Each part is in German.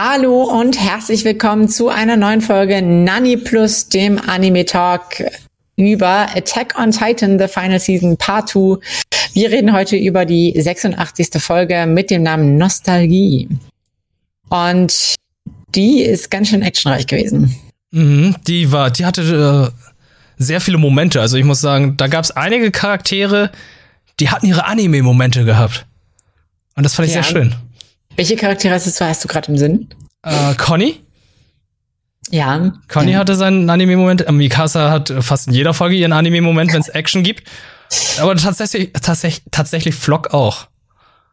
Hallo und herzlich willkommen zu einer neuen Folge Nani Plus, dem Anime Talk über Attack on Titan, The Final Season Part 2. Wir reden heute über die 86. Folge mit dem Namen Nostalgie. Und die ist ganz schön actionreich gewesen. Mhm, die war, die hatte äh, sehr viele Momente. Also ich muss sagen, da gab es einige Charaktere, die hatten ihre Anime-Momente gehabt. Und das fand ich ja. sehr schön. Welche Charaktere hast du, hast du gerade im Sinn? Äh, Conny? Ja. Conny ja. hatte seinen Anime-Moment. Mikasa hat fast in jeder Folge ihren Anime-Moment, wenn es Action gibt. Aber tatsächlich, tatsächlich, tatsächlich Flock auch.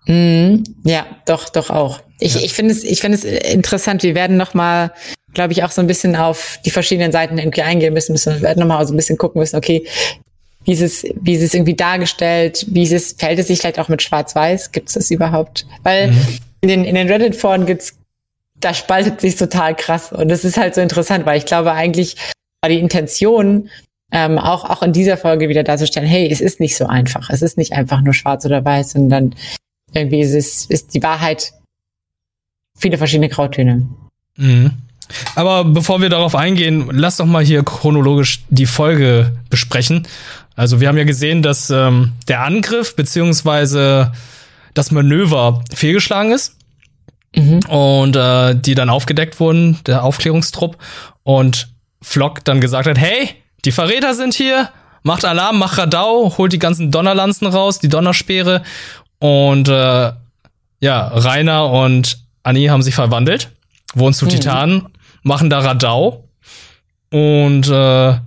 Mm, ja, doch, doch auch. Ich, ja. ich finde es, ich finde es interessant. Wir werden noch mal, glaube ich, auch so ein bisschen auf die verschiedenen Seiten irgendwie eingehen müssen. müssen. Wir werden noch mal so ein bisschen gucken müssen. Okay, wie ist es, wie ist es irgendwie dargestellt? Wie ist es, fällt es sich vielleicht auch mit Schwarz-Weiß? Gibt es das überhaupt? Weil mhm in den, in den Reddit-Foren gibt's, da spaltet sich total krass. Und das ist halt so interessant, weil ich glaube, eigentlich war die Intention, ähm, auch, auch in dieser Folge wieder darzustellen, hey, es ist nicht so einfach. Es ist nicht einfach nur schwarz oder weiß, sondern irgendwie ist es, ist die Wahrheit viele verschiedene Grautöne. Mhm. Aber bevor wir darauf eingehen, lass doch mal hier chronologisch die Folge besprechen. Also wir haben ja gesehen, dass ähm, der Angriff beziehungsweise das Manöver fehlgeschlagen ist. Mhm. Und äh, die dann aufgedeckt wurden, der Aufklärungstrupp. Und Flock dann gesagt hat, hey, die Verräter sind hier, macht Alarm, macht Radau, holt die ganzen Donnerlanzen raus, die Donnerspeere. Und äh, ja, Rainer und Annie haben sich verwandelt, wurden zu mhm. Titanen, machen da Radau. Und äh,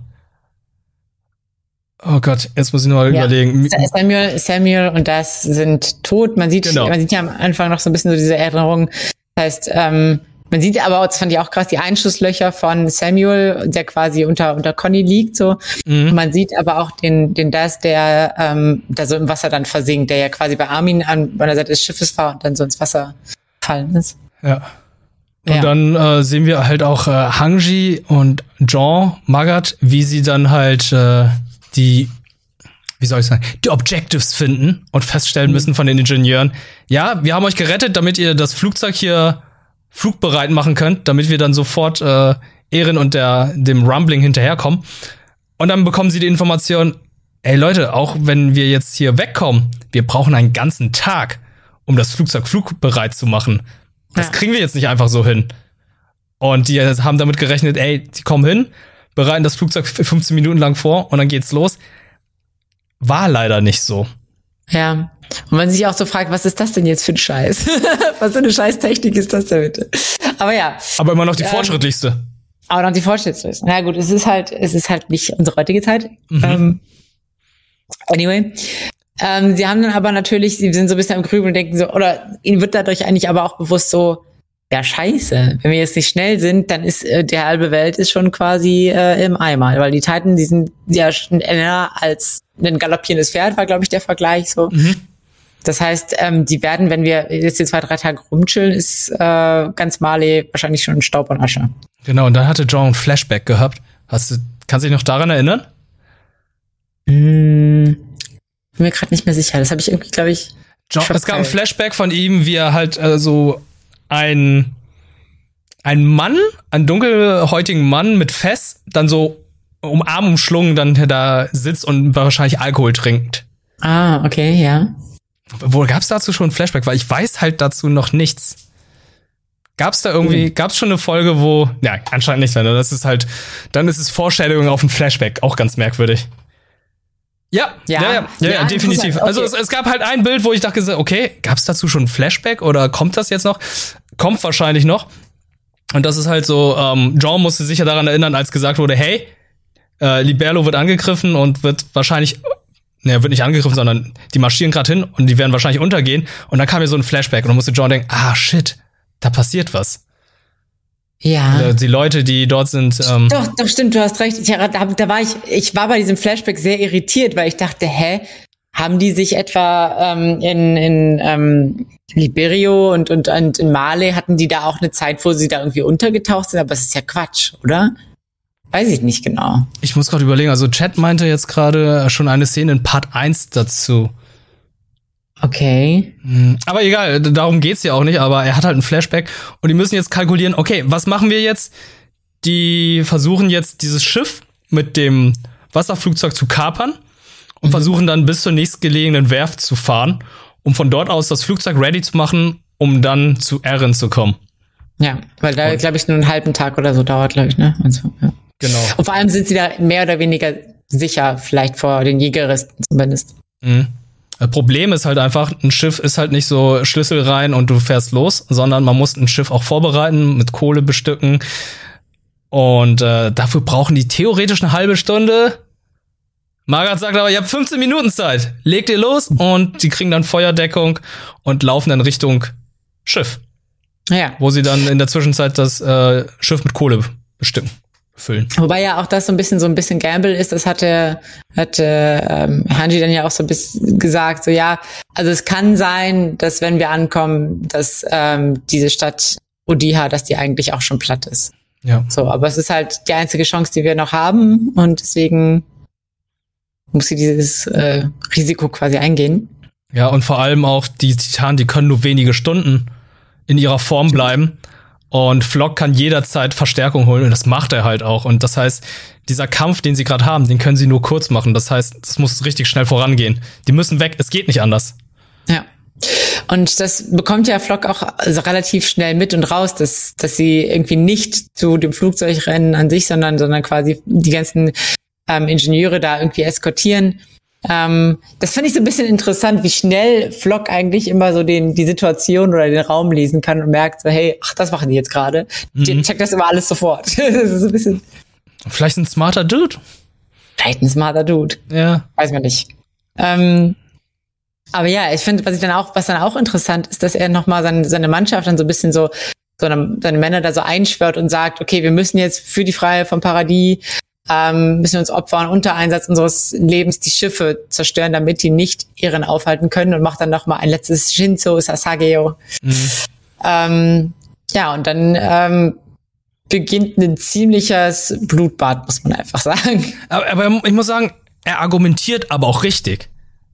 Oh Gott, jetzt muss ich nur mal ja. überlegen. Samuel, Samuel und das sind tot. Man sieht, genau. man sieht ja am Anfang noch so ein bisschen so diese Erinnerung. Das heißt, ähm, man sieht aber, das fand ich auch krass, die Einschusslöcher von Samuel, der quasi unter, unter Conny liegt, so. Mhm. Man sieht aber auch den, den Das, der, ähm, da so im Wasser dann versinkt, der ja quasi bei Armin an, an der Seite des Schiffes war und dann so ins Wasser fallen ist. Ja. Und ja. dann äh, sehen wir halt auch äh, Hangji und Jean Magat, wie sie dann halt äh, die, wie soll ich sagen, die Objectives finden und feststellen müssen von den Ingenieuren. Ja, wir haben euch gerettet, damit ihr das Flugzeug hier flugbereit machen könnt, damit wir dann sofort äh, Ehren und der, dem Rumbling hinterherkommen. Und dann bekommen sie die Information, ey Leute, auch wenn wir jetzt hier wegkommen, wir brauchen einen ganzen Tag, um das Flugzeug flugbereit zu machen. Das ja. kriegen wir jetzt nicht einfach so hin. Und die haben damit gerechnet, ey, die kommen hin, bereiten das Flugzeug 15 Minuten lang vor und dann geht's los. War leider nicht so. Ja. Und man sich auch so fragt, was ist das denn jetzt für ein Scheiß? was für eine Scheißtechnik ist das denn bitte? Aber ja. Aber immer noch die ähm, fortschrittlichste. Aber noch die fortschrittlichste. Na gut, es ist halt, es ist halt nicht unsere heutige Zeit. Mhm. Ähm, anyway. Ähm, sie haben dann aber natürlich, sie sind so ein bisschen am Grübeln und denken so, oder ihnen wird dadurch eigentlich aber auch bewusst so, ja, scheiße. Wenn wir jetzt nicht schnell sind, dann ist äh, die halbe Welt ist schon quasi äh, im Eimer. Weil die Titan, die sind ja schneller als ein galoppierendes Pferd, war, glaube ich, der Vergleich so. Mhm. Das heißt, ähm, die werden, wenn wir jetzt hier zwei, drei Tage rumchillen, ist äh, ganz Mali wahrscheinlich schon Staub und Asche. Genau, und dann hatte John ein Flashback gehabt. Hast du, kannst du dich noch daran erinnern? Hm, bin mir gerade nicht mehr sicher. Das habe ich irgendwie, glaube ich. John, es gab ein Flashback von ihm, wie er halt äh, so ein, ein Mann, ein dunkelhäutigen Mann mit Fess, dann so um Arm umschlungen dann da sitzt und wahrscheinlich Alkohol trinkt. Ah, okay, ja. Wo gab's dazu schon ein Flashback? Weil ich weiß halt dazu noch nichts. Gab's da irgendwie, mhm. gab's schon eine Folge, wo, ja, anscheinend nicht, sondern das ist halt, dann ist es Vorstellung auf ein Flashback, auch ganz merkwürdig. Ja, ja, ja, ja, ja, ja definitiv. Okay. Also es, es, gab halt ein Bild, wo ich dachte, okay, gab es dazu schon ein Flashback oder kommt das jetzt noch? Kommt wahrscheinlich noch. Und das ist halt so, ähm, John musste sich ja daran erinnern, als gesagt wurde, hey, äh, Liberlo wird angegriffen und wird wahrscheinlich, ne, wird nicht angegriffen, sondern die marschieren gerade hin und die werden wahrscheinlich untergehen. Und dann kam mir so ein Flashback und dann musste John denken, ah shit, da passiert was. Ja. Die Leute, die dort sind. Ähm doch, doch, stimmt, du hast recht. Ich, da, da war ich, ich war bei diesem Flashback sehr irritiert, weil ich dachte, hä, haben die sich etwa ähm, in, in ähm, Liberio und, und, und in Male, hatten die da auch eine Zeit, wo sie da irgendwie untergetaucht sind? Aber es ist ja Quatsch, oder? Weiß ich nicht genau. Ich muss gerade überlegen, also Chat meinte jetzt gerade schon eine Szene in Part 1 dazu. Okay. Hm, aber egal, darum geht's ja auch nicht, aber er hat halt ein Flashback und die müssen jetzt kalkulieren, okay, was machen wir jetzt? Die versuchen jetzt dieses Schiff mit dem Wasserflugzeug zu kapern und mhm. versuchen dann bis zur nächstgelegenen Werft zu fahren, um von dort aus das Flugzeug ready zu machen, um dann zu Erin zu kommen. Ja, weil da, glaube ich, nur einen halben Tag oder so dauert, glaube ich, ne? Also, ja. Genau. Und vor allem sind sie da mehr oder weniger sicher, vielleicht vor den Jägeristen zumindest. Mhm. Das Problem ist halt einfach, ein Schiff ist halt nicht so Schlüssel rein und du fährst los, sondern man muss ein Schiff auch vorbereiten, mit Kohle bestücken. Und äh, dafür brauchen die theoretisch eine halbe Stunde. Margaret sagt aber, ihr habt 15 Minuten Zeit. Legt ihr los und die kriegen dann Feuerdeckung und laufen dann Richtung Schiff. Ja. Wo sie dann in der Zwischenzeit das äh, Schiff mit Kohle bestücken füllen. Wobei ja auch das so ein bisschen so ein bisschen Gamble ist, das hatte, hatte ähm, Hanji dann ja auch so ein bisschen gesagt, so ja, also es kann sein, dass wenn wir ankommen, dass ähm, diese Stadt Odiha, dass die eigentlich auch schon platt ist. Ja. So, aber es ist halt die einzige Chance, die wir noch haben und deswegen muss sie dieses äh, Risiko quasi eingehen. Ja, und vor allem auch die Titanen, die können nur wenige Stunden in ihrer Form bleiben. Und Flock kann jederzeit Verstärkung holen und das macht er halt auch. Und das heißt, dieser Kampf, den sie gerade haben, den können sie nur kurz machen. Das heißt, das muss richtig schnell vorangehen. Die müssen weg, es geht nicht anders. Ja. Und das bekommt ja Flock auch also relativ schnell mit und raus, dass, dass sie irgendwie nicht zu dem Flugzeug rennen an sich, sondern, sondern quasi die ganzen ähm, Ingenieure da irgendwie eskortieren ähm, das finde ich so ein bisschen interessant, wie schnell Flock eigentlich immer so den, die Situation oder den Raum lesen kann und merkt so, hey, ach, das machen die jetzt gerade. Mhm. Check das immer alles sofort. das ist so ein bisschen. Vielleicht ein smarter Dude. Vielleicht ein smarter Dude. Ja. Weiß man nicht. Ähm, aber ja, ich finde, was ich dann auch, was dann auch interessant ist, dass er nochmal seine, seine Mannschaft dann so ein bisschen so, so eine, seine Männer da so einschwört und sagt, okay, wir müssen jetzt für die Freiheit vom Paradies ähm, müssen uns opfern unter Einsatz unseres Lebens die Schiffe zerstören, damit die nicht ihren aufhalten können und macht dann noch mal ein letztes Shinzo Sasageo. Mhm. Ähm, ja, und dann ähm, beginnt ein ziemliches Blutbad, muss man einfach sagen. Aber, aber ich muss sagen, er argumentiert aber auch richtig.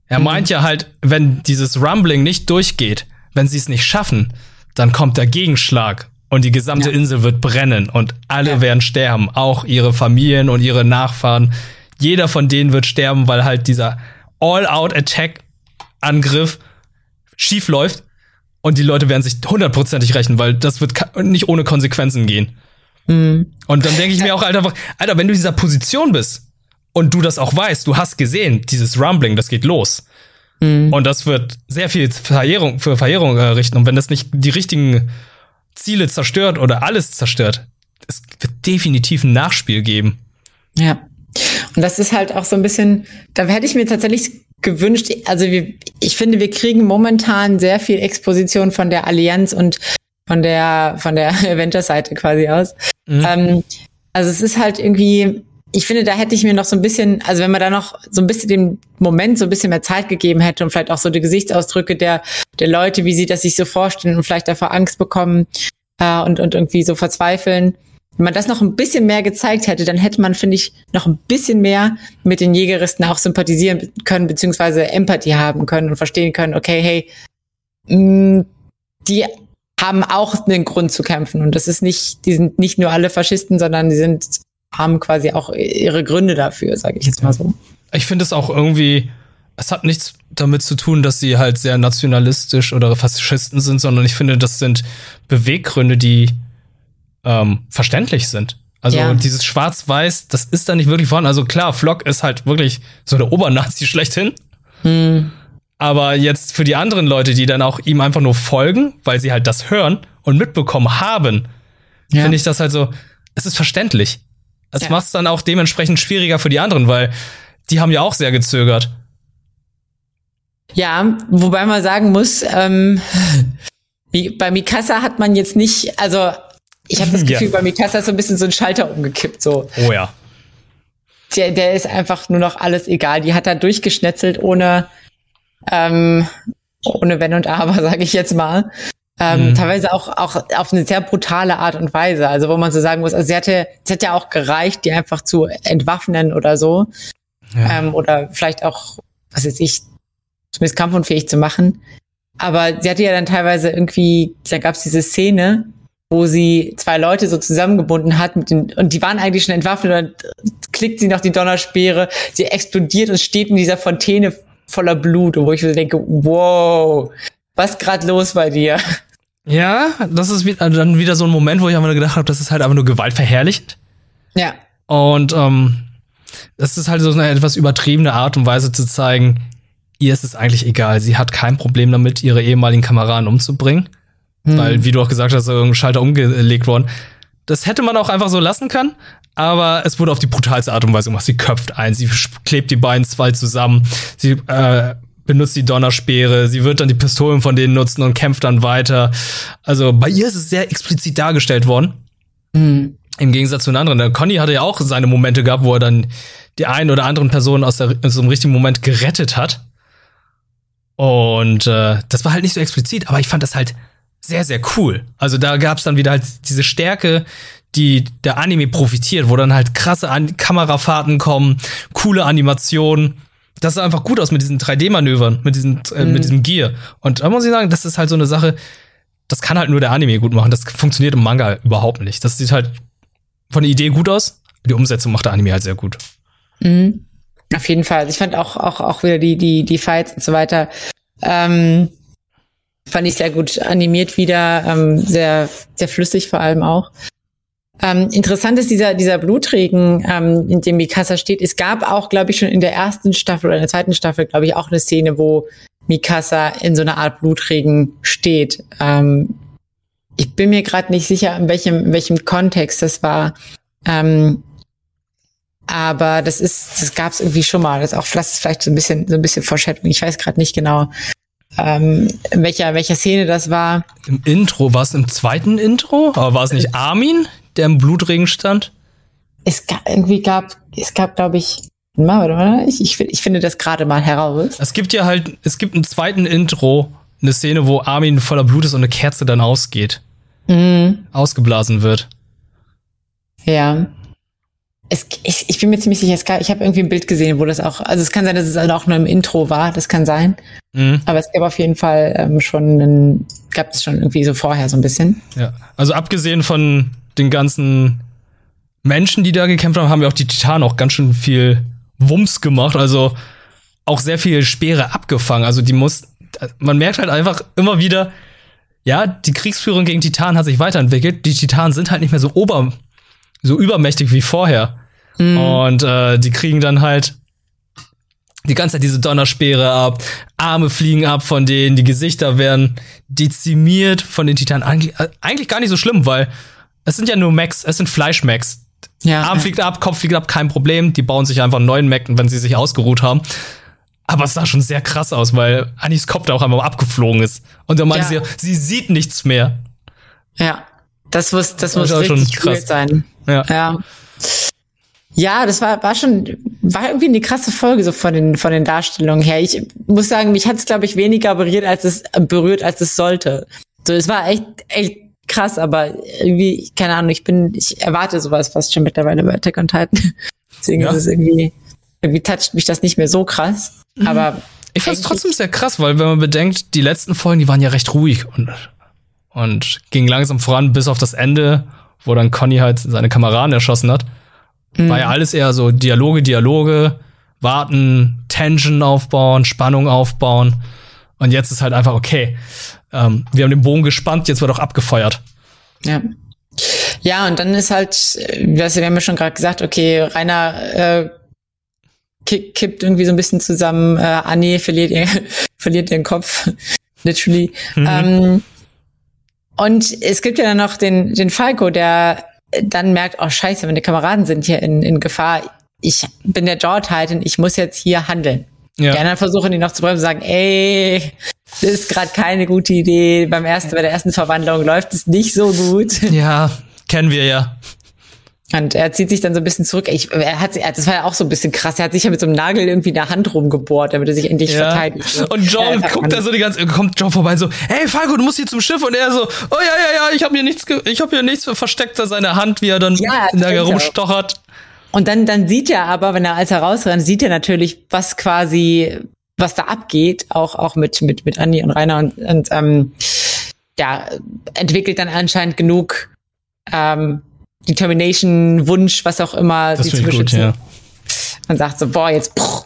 Er mhm. meint ja halt, wenn dieses Rumbling nicht durchgeht, wenn sie es nicht schaffen, dann kommt der Gegenschlag und die gesamte ja. Insel wird brennen und alle ja. werden sterben, auch ihre Familien und ihre Nachfahren. Jeder von denen wird sterben, weil halt dieser All-Out-Attack-Angriff schief läuft und die Leute werden sich hundertprozentig rächen, weil das wird nicht ohne Konsequenzen gehen. Mhm. Und dann denke ich mir auch, Alter, Alter, wenn du in dieser Position bist und du das auch weißt, du hast gesehen, dieses Rumbling, das geht los. Mhm. Und das wird sehr viel Verheerung, für Verheerung errichten. Und wenn das nicht die richtigen Ziele zerstört oder alles zerstört, es wird definitiv ein Nachspiel geben. Ja. Und das ist halt auch so ein bisschen, da hätte ich mir tatsächlich gewünscht, also wir, ich finde, wir kriegen momentan sehr viel Exposition von der Allianz und von der, von der Avengers-Seite quasi aus. Mhm. Ähm, also es ist halt irgendwie, ich finde, da hätte ich mir noch so ein bisschen, also wenn man da noch so ein bisschen dem Moment so ein bisschen mehr Zeit gegeben hätte und vielleicht auch so die Gesichtsausdrücke der, der Leute, wie sie das sich so vorstellen und vielleicht davor Angst bekommen äh, und, und irgendwie so verzweifeln. Wenn man das noch ein bisschen mehr gezeigt hätte, dann hätte man, finde ich, noch ein bisschen mehr mit den Jägeristen auch sympathisieren können, beziehungsweise Empathie haben können und verstehen können, okay, hey, mh, mm, die haben auch einen Grund zu kämpfen. Und das ist nicht, die sind nicht nur alle Faschisten, sondern die sind haben quasi auch ihre Gründe dafür, sage ich jetzt mal so. Ich finde es auch irgendwie, es hat nichts damit zu tun, dass sie halt sehr nationalistisch oder Faschisten sind, sondern ich finde, das sind Beweggründe, die ähm, verständlich sind. Also ja. dieses Schwarz-Weiß, das ist da nicht wirklich vorhanden. Also klar, Flock ist halt wirklich so der Obernazi schlechthin. Hm. Aber jetzt für die anderen Leute, die dann auch ihm einfach nur folgen, weil sie halt das hören und mitbekommen haben, ja. finde ich das halt so, es ist verständlich. Das ja. macht es dann auch dementsprechend schwieriger für die anderen, weil die haben ja auch sehr gezögert. Ja, wobei man sagen muss, ähm, bei Mikasa hat man jetzt nicht, also ich habe das Gefühl, ja. bei Mikasa ist so ein bisschen so ein Schalter umgekippt. So. Oh ja. Der, der ist einfach nur noch alles egal. Die hat da durchgeschnetzelt ohne, ähm, ohne Wenn und Aber, sage ich jetzt mal. Ähm, mhm. Teilweise auch, auch auf eine sehr brutale Art und Weise. Also wo man so sagen muss, also sie hatte, es hat ja auch gereicht, die einfach zu entwaffnen oder so. Ja. Ähm, oder vielleicht auch, was weiß ich, zumindest kampfunfähig zu machen. Aber sie hatte ja dann teilweise irgendwie, da gab es diese Szene, wo sie zwei Leute so zusammengebunden hat mit den, und die waren eigentlich schon entwaffnet und klickt sie noch die Donnerspeere, sie explodiert und steht in dieser Fontäne voller Blut, wo ich mir denke, wow, was gerade los bei dir? Ja, das ist wieder, dann wieder so ein Moment, wo ich einfach gedacht habe, das ist halt einfach nur gewaltverherrlichend. Ja. Und ähm, das ist halt so eine etwas übertriebene Art und Weise zu zeigen, ihr ist es eigentlich egal. Sie hat kein Problem damit, ihre ehemaligen Kameraden umzubringen. Hm. Weil, wie du auch gesagt hast, irgendein Schalter umgelegt worden. Das hätte man auch einfach so lassen können, aber es wurde auf die brutalste Art und Weise gemacht. Sie köpft ein, sie klebt die beiden zwei zusammen, sie äh, benutzt die Donnerspeere, sie wird dann die Pistolen von denen nutzen und kämpft dann weiter. Also bei ihr ist es sehr explizit dargestellt worden. Mhm. Im Gegensatz zu den anderen. Der Conny hatte ja auch seine Momente gehabt, wo er dann die einen oder anderen Personen aus, der, aus dem richtigen Moment gerettet hat. Und äh, das war halt nicht so explizit, aber ich fand das halt sehr, sehr cool. Also da gab's dann wieder halt diese Stärke, die der Anime profitiert, wo dann halt krasse An Kamerafahrten kommen, coole Animationen das sah einfach gut aus mit diesen 3D-Manövern, mit, diesen, äh, mhm. mit diesem Gear. Und da muss ich sagen, das ist halt so eine Sache, das kann halt nur der Anime gut machen. Das funktioniert im Manga überhaupt nicht. Das sieht halt von der Idee gut aus, die Umsetzung macht der Anime halt sehr gut. Mhm. Auf jeden Fall. Also ich fand auch, auch, auch wieder die, die, die Fights und so weiter. Ähm, fand ich sehr gut animiert wieder, ähm, sehr, sehr flüssig vor allem auch. Ähm, interessant ist dieser, dieser Blutregen, ähm, in dem Mikasa steht. Es gab auch, glaube ich, schon in der ersten Staffel oder in der zweiten Staffel, glaube ich, auch eine Szene, wo Mikasa in so einer Art Blutregen steht. Ähm, ich bin mir gerade nicht sicher, in welchem, in welchem Kontext das war. Ähm, aber das ist, das gab es irgendwie schon mal. Das ist auch das ist vielleicht so ein bisschen, so ein bisschen Foreshadowing. Ich weiß gerade nicht genau, ähm, in welcher, welcher Szene das war. Im Intro, war es im zweiten Intro? Aber war es nicht Armin, der im Blutregen stand? Es gab, irgendwie gab, es gab, glaube ich? Ich, ich, ich finde das gerade mal heraus. Es gibt ja halt, es gibt einen zweiten Intro, eine Szene, wo Armin voller Blut ist und eine Kerze dann ausgeht. Mhm. Ausgeblasen wird. Ja. Es, ich, ich bin mir ziemlich sicher, es gab, ich habe irgendwie ein Bild gesehen, wo das auch, also es kann sein, dass es auch nur im Intro war, das kann sein. Mhm. Aber es gab auf jeden Fall ähm, schon, einen, gab es schon irgendwie so vorher so ein bisschen. Ja, also abgesehen von den ganzen Menschen, die da gekämpft haben, haben ja auch die Titanen auch ganz schön viel Wumms gemacht. Also auch sehr viel Speere abgefangen. Also die muss, man merkt halt einfach immer wieder, ja, die Kriegsführung gegen Titanen hat sich weiterentwickelt. Die Titanen sind halt nicht mehr so ober, so übermächtig wie vorher. Mhm. Und äh, die kriegen dann halt die ganze Zeit diese Donnerspeere ab, Arme fliegen ab von denen, die Gesichter werden dezimiert von den Titanen. Eigentlich, äh, eigentlich gar nicht so schlimm, weil es sind ja nur Macs, es sind Fleischmacs. Ja, Arm ja. fliegt ab, Kopf fliegt ab, kein Problem. Die bauen sich einfach einen neuen Mac, wenn sie sich ausgeruht haben. Aber es sah schon sehr krass aus, weil Annis Kopf da auch einmal abgeflogen ist. Und dann meinte ja. sie, sie sieht nichts mehr. Ja, das muss, das, das muss richtig krass sein. Ja. ja. Ja, das war, war schon, war irgendwie eine krasse Folge so von den, von den Darstellungen her. Ich muss sagen, mich hat es, glaube ich, weniger berührt, als es berührt, als es sollte. So, es war echt, echt krass, aber irgendwie, keine Ahnung, ich bin, ich erwarte sowas fast schon mittlerweile bei Attack on Titan. Deswegen ja. ist es irgendwie, irgendwie toucht mich das nicht mehr so krass. Mhm. Aber ich fand es trotzdem sehr krass, weil wenn man bedenkt, die letzten Folgen, die waren ja recht ruhig und, und ging langsam voran bis auf das Ende, wo dann Conny halt seine Kameraden erschossen hat. Mhm. War ja alles eher so Dialoge, Dialoge, warten, Tension aufbauen, Spannung aufbauen. Und jetzt ist halt einfach okay ähm, wir haben den Bogen gespannt, jetzt wird auch abgefeuert. Ja. Ja, und dann ist halt, das, wir haben ja schon gerade gesagt, okay, Rainer äh, kippt irgendwie so ein bisschen zusammen, äh, Annie verliert, ihr, verliert ihren Kopf, literally. Mhm. Ähm, und es gibt ja dann noch den, den Falco, der dann merkt, oh scheiße, meine Kameraden sind hier in, in Gefahr. Ich bin der Jaw Titan, ich muss jetzt hier handeln. Ja. Die anderen versuchen ihn noch zu bremsen und sagen, ey, das ist gerade keine gute Idee. Beim ersten, bei der ersten Verwandlung läuft es nicht so gut. Ja, kennen wir ja. Und er zieht sich dann so ein bisschen zurück. Ich, er hat, das war ja auch so ein bisschen krass. Er hat sich ja mit so einem Nagel irgendwie in der Hand rumgebohrt, damit er sich endlich ja. verteidigt. Und John ja, guckt da so die ganze, kommt John vorbei so, hey Falco, du musst hier zum Schiff. Und er so, oh ja, ja, ja, ich habe hier nichts, ich habe hier nichts versteckt da seine Hand, wie er dann ja, da herumstochert. Und dann, dann sieht er aber, wenn er als er rausrennt, sieht er natürlich, was quasi was da abgeht, auch, auch mit, mit, mit Andi und Rainer und, und ähm, ja, entwickelt dann anscheinend genug ähm, Determination, Wunsch, was auch immer. Das sie gut, ja. Man sagt so, boah, jetzt. Pff.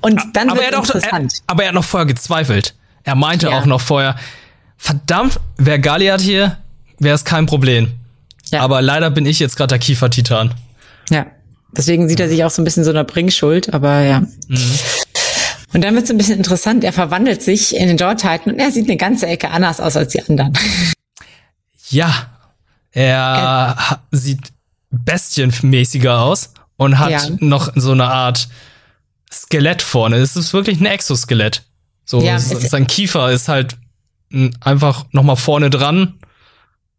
Und dann aber er, auch, er, aber er hat noch vorher gezweifelt. Er meinte ja. auch noch vorher, verdammt, wäre Galiat hier, wäre es kein Problem. Ja. Aber leider bin ich jetzt gerade der Kiefer-Titan. Ja. Deswegen sieht er sich auch so ein bisschen so einer Bringschuld, aber ja. Mhm. Und dann wird es ein bisschen interessant. Er verwandelt sich in den Titan und er sieht eine ganze Ecke anders aus als die anderen. Ja, er äh, sieht bestienmäßiger aus und hat ja. noch so eine Art Skelett vorne. Es ist wirklich ein Exoskelett. So, ja, sein Kiefer ist halt einfach noch mal vorne dran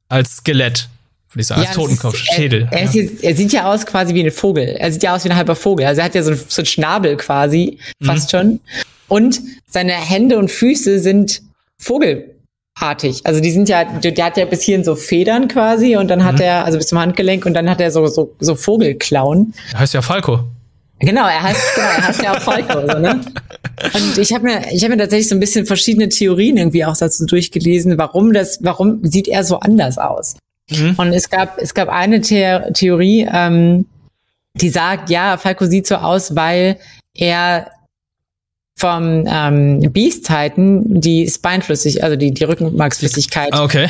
als Skelett. Ich sagen, ja, als Totenkopf, ist, Schädel. Er, er, ja. jetzt, er, sieht ja aus quasi wie ein Vogel. Er sieht ja aus wie ein halber Vogel. Also er hat ja so, so einen Schnabel quasi, fast mhm. schon. Und seine Hände und Füße sind vogelartig. Also die sind ja, der hat ja bis hierhin so Federn quasi und dann hat mhm. er, also bis zum Handgelenk und dann hat er so, so, so Vogelklauen. Heißt ja Falco. Genau, er heißt, genau, er heißt ja auch Falco, so, ne? Und ich habe mir, ich habe mir tatsächlich so ein bisschen verschiedene Theorien irgendwie auch dazu durchgelesen, warum das, warum sieht er so anders aus? Mhm. Und es gab, es gab eine The Theorie, ähm, die sagt, ja, Falco sieht so aus, weil er vom ähm, Beast Titan die Spineflüssig, also die, die Rückenmarksflüssigkeit okay.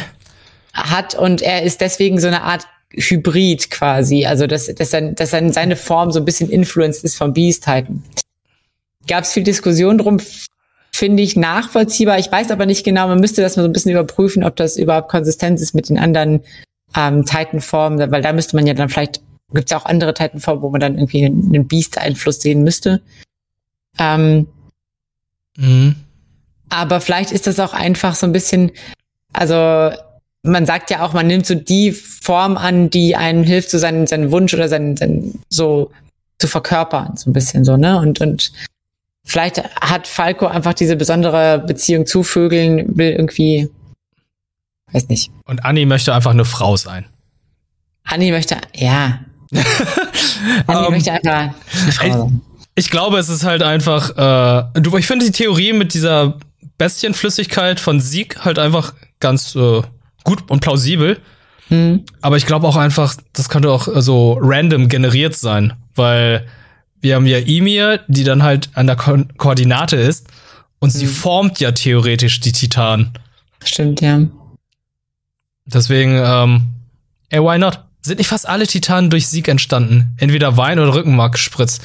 hat und er ist deswegen so eine Art Hybrid quasi, also dass, dass, dann, dass dann seine Form so ein bisschen influenced ist vom Beast Titan. Gab es viel Diskussion drum, finde ich nachvollziehbar. Ich weiß aber nicht genau, man müsste das mal so ein bisschen überprüfen, ob das überhaupt konsistent ist mit den anderen ähm, Titan-Formen, weil da müsste man ja dann vielleicht, gibt es ja auch andere Titan-Formen, wo man dann irgendwie einen Beast-Einfluss sehen müsste. Ähm, mhm. Aber vielleicht ist das auch einfach so ein bisschen, also man sagt ja auch, man nimmt so die Form an, die einem hilft, so seinen, seinen Wunsch oder seinen, seinen so zu verkörpern, so ein bisschen so, ne? Und, und vielleicht hat Falco einfach diese besondere Beziehung zu Vögeln, will irgendwie, weiß nicht. Und Annie möchte einfach eine Frau sein. Annie möchte, ja. Annie um, ähm, möchte einfach eine Frau sein. Ich, ich glaube, es ist halt einfach, äh, du, ich finde die Theorie mit dieser Bestienflüssigkeit von Sieg halt einfach ganz äh, gut und plausibel. Mhm. Aber ich glaube auch einfach, das könnte auch äh, so random generiert sein, weil wir haben ja Emir, die dann halt an der Ko Koordinate ist und mhm. sie formt ja theoretisch die Titanen. Stimmt, ja. Deswegen, ähm, ey, why not? Sind nicht fast alle Titanen durch Sieg entstanden? Entweder Wein oder Rückenmark gespritzt.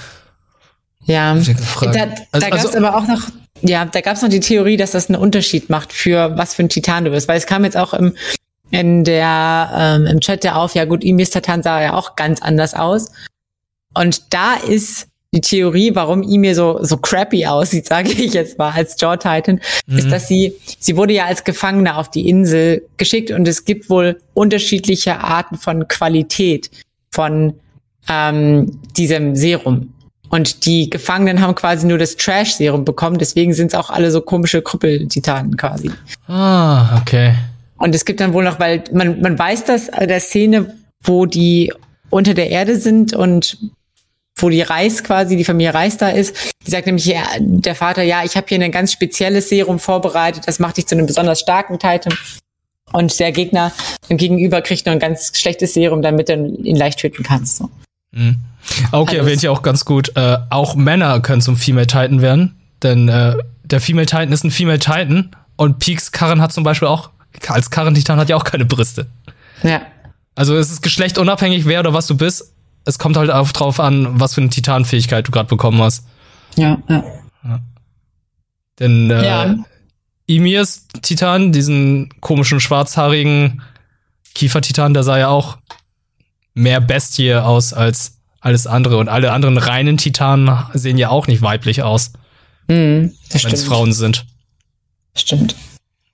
Ja, da, da also, gab es also, aber auch noch, ja, da gab es noch die Theorie, dass das einen Unterschied macht für was für ein Titan du bist, weil es kam jetzt auch im in der ähm, im Chat ja auf, ja gut, Imis Titan sah ja auch ganz anders aus. Und da ist die Theorie, warum Emir so so crappy aussieht, sage ich jetzt mal als Jaw Titan, mhm. ist, dass sie sie wurde ja als Gefangene auf die Insel geschickt und es gibt wohl unterschiedliche Arten von Qualität von ähm, diesem Serum. Und die Gefangenen haben quasi nur das Trash-Serum bekommen, deswegen sind es auch alle so komische Krüppel-Titanen quasi. Ah, okay. Und es gibt dann wohl noch, weil man, man weiß das der Szene, wo die unter der Erde sind und wo die Reis quasi, die Familie Reis da ist, die sagt nämlich ja, der Vater, ja, ich habe hier ein ganz spezielles Serum vorbereitet, das macht dich zu einem besonders starken Titan. Und der Gegner gegenüber kriegt nur ein ganz schlechtes Serum, damit du ihn leicht töten kannst. So. Mhm. Okay, Alles. erwähnt ja auch ganz gut. Äh, auch Männer können zum Female Titan werden, denn äh, der Female Titan ist ein Female Titan und Peaks Karren hat zum Beispiel auch, als Karren-Titan hat ja auch keine Brüste. Ja. Also es ist geschlechtunabhängig, wer oder was du bist. Es kommt halt auch drauf an, was für eine Titanfähigkeit du gerade bekommen hast. Ja, ja. ja. Denn äh, ja. Emirs Titan, diesen komischen schwarzhaarigen Kiefer-Titan, der sah ja auch mehr Bestie aus als alles andere. Und alle anderen reinen Titanen sehen ja auch nicht weiblich aus. Mhm, wenn es Frauen sind. Stimmt.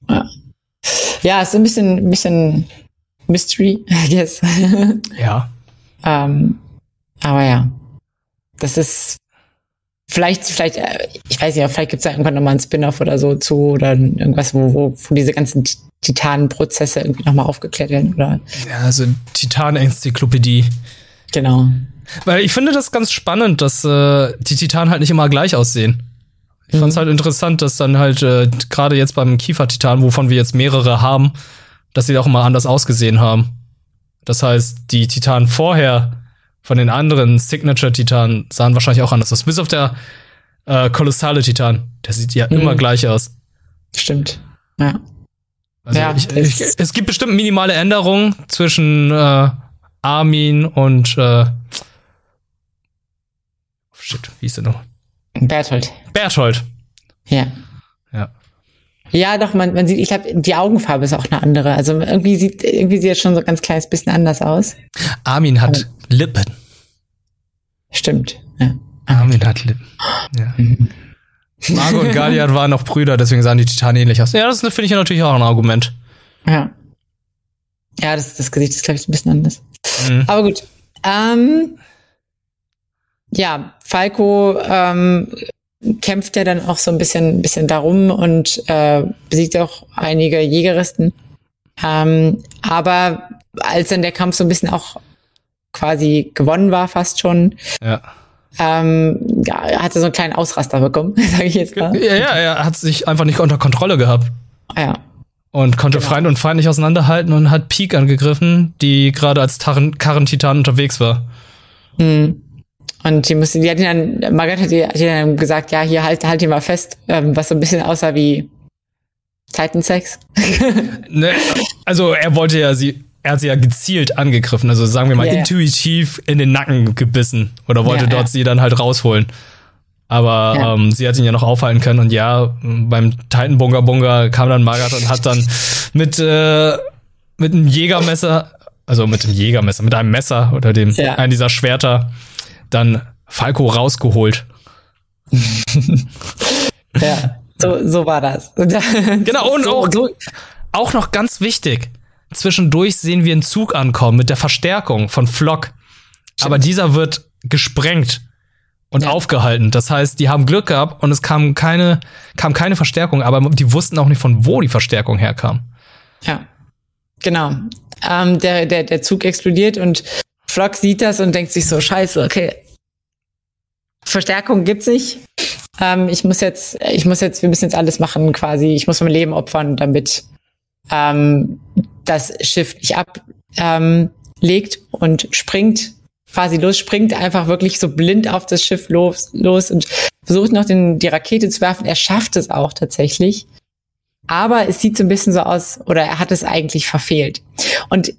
Ja. ja, ist ein bisschen, ein bisschen Mystery, I guess. ja. ähm, aber ja. Das ist vielleicht, vielleicht, äh, ich weiß nicht, vielleicht gibt es ja irgendwann nochmal einen Spin-off oder so zu oder irgendwas, wo, wo, wo diese ganzen Titanenprozesse irgendwie nochmal aufgeklärt werden, oder? Ja, also Titan-Enzyklopädie. Genau. Weil ich finde das ganz spannend, dass äh, die Titanen halt nicht immer gleich aussehen. Ich mhm. fand es halt interessant, dass dann halt äh, gerade jetzt beim Kiefer-Titan, wovon wir jetzt mehrere haben, dass sie auch immer anders ausgesehen haben. Das heißt, die Titanen vorher von den anderen Signature-Titanen sahen wahrscheinlich auch anders aus. Bis auf der äh, kolossale Titan. Der sieht ja mhm. immer gleich aus. Stimmt. Ja. Also ja, ich, ich, es gibt bestimmt minimale Änderungen zwischen äh, Armin und äh, shit, wie ist der noch? Berthold. Berthold. Ja. Ja. Ja, doch, man, man sieht, ich glaube, die Augenfarbe ist auch eine andere. Also irgendwie sieht, irgendwie sieht es schon so ein ganz kleines bisschen anders aus. Armin hat Lippen. Stimmt, ja. Armin hat Lippen. Ja. Mhm. Margo und Galiad waren noch Brüder, deswegen sahen die Titanen ähnlich aus. Ja, das finde ich ja natürlich auch ein Argument. Ja. Ja, das, das Gesicht ist, glaube ich, ein bisschen anders. Mhm. Aber gut. Ähm, ja, Falco ähm, kämpft ja dann auch so ein bisschen, bisschen darum und äh, besiegt auch einige Jägeristen. Ähm, aber als dann der Kampf so ein bisschen auch quasi gewonnen war, fast schon, ja. ähm, ja, er hatte so einen kleinen Ausraster bekommen, sage ich jetzt mal. Ja, ja, er hat sich einfach nicht unter Kontrolle gehabt. Ja. Und konnte genau. Freund und Feind nicht auseinanderhalten und hat Peak angegriffen, die gerade als Karren-Titan unterwegs war. Mhm. Und die musste, die hat ihn dann, Margaret hat, ihn dann gesagt, ja, hier halt, halt ihn mal fest, ähm, was so ein bisschen aussah wie Titan-Sex. ne, also er wollte ja sie, er hat sie ja gezielt angegriffen, also sagen wir mal yeah. intuitiv in den Nacken gebissen oder wollte ja, dort ja. sie dann halt rausholen. Aber ja. ähm, sie hat ihn ja noch aufhalten können und ja, beim Titan Bunga Bunga kam dann Margaret und hat dann mit, äh, mit einem Jägermesser, also mit dem Jägermesser, mit einem Messer oder dem, ja. einem dieser Schwerter, dann Falco rausgeholt. ja, so, so war das. genau, und auch, auch noch ganz wichtig. Zwischendurch sehen wir einen Zug ankommen mit der Verstärkung von Flock. Stimmt. Aber dieser wird gesprengt und ja. aufgehalten. Das heißt, die haben Glück gehabt und es kam keine, kam keine Verstärkung, aber die wussten auch nicht, von wo die Verstärkung herkam. Ja, genau. Ähm, der, der, der Zug explodiert und Flock sieht das und denkt sich so, scheiße, okay, Verstärkung gibt's nicht. Ähm, ich muss jetzt, ich muss jetzt, wir müssen jetzt alles machen quasi. Ich muss mein Leben opfern, damit ähm, das Schiff nicht ablegt ähm, und springt quasi los, springt einfach wirklich so blind auf das Schiff los, los und versucht noch den, die Rakete zu werfen. Er schafft es auch tatsächlich. Aber es sieht so ein bisschen so aus, oder er hat es eigentlich verfehlt. Und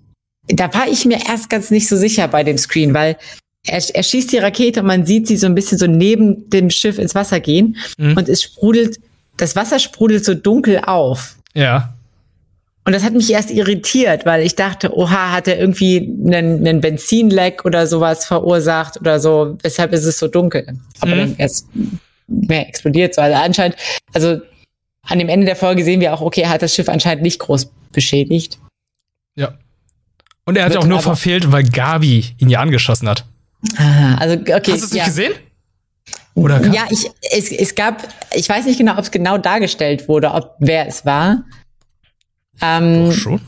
da war ich mir erst ganz nicht so sicher bei dem Screen, weil er, er schießt die Rakete und man sieht sie so ein bisschen so neben dem Schiff ins Wasser gehen mhm. und es sprudelt, das Wasser sprudelt so dunkel auf. Ja. Und das hat mich erst irritiert, weil ich dachte, oha, hat er irgendwie einen, einen Benzinleck oder sowas verursacht oder so, weshalb ist es so dunkel. Aber mhm. dann erst mehr explodiert so. Also anscheinend, also an dem Ende der Folge sehen wir auch, okay, er hat das Schiff anscheinend nicht groß beschädigt. Ja. Und er hat Wird auch nur verfehlt, weil Gabi ihn ja angeschossen hat. Ah, also okay. Hast du es nicht ja. gesehen? Oder ja, ich, es, es gab, ich weiß nicht genau, ob es genau dargestellt wurde, ob wer es war. Ähm, Doch schon.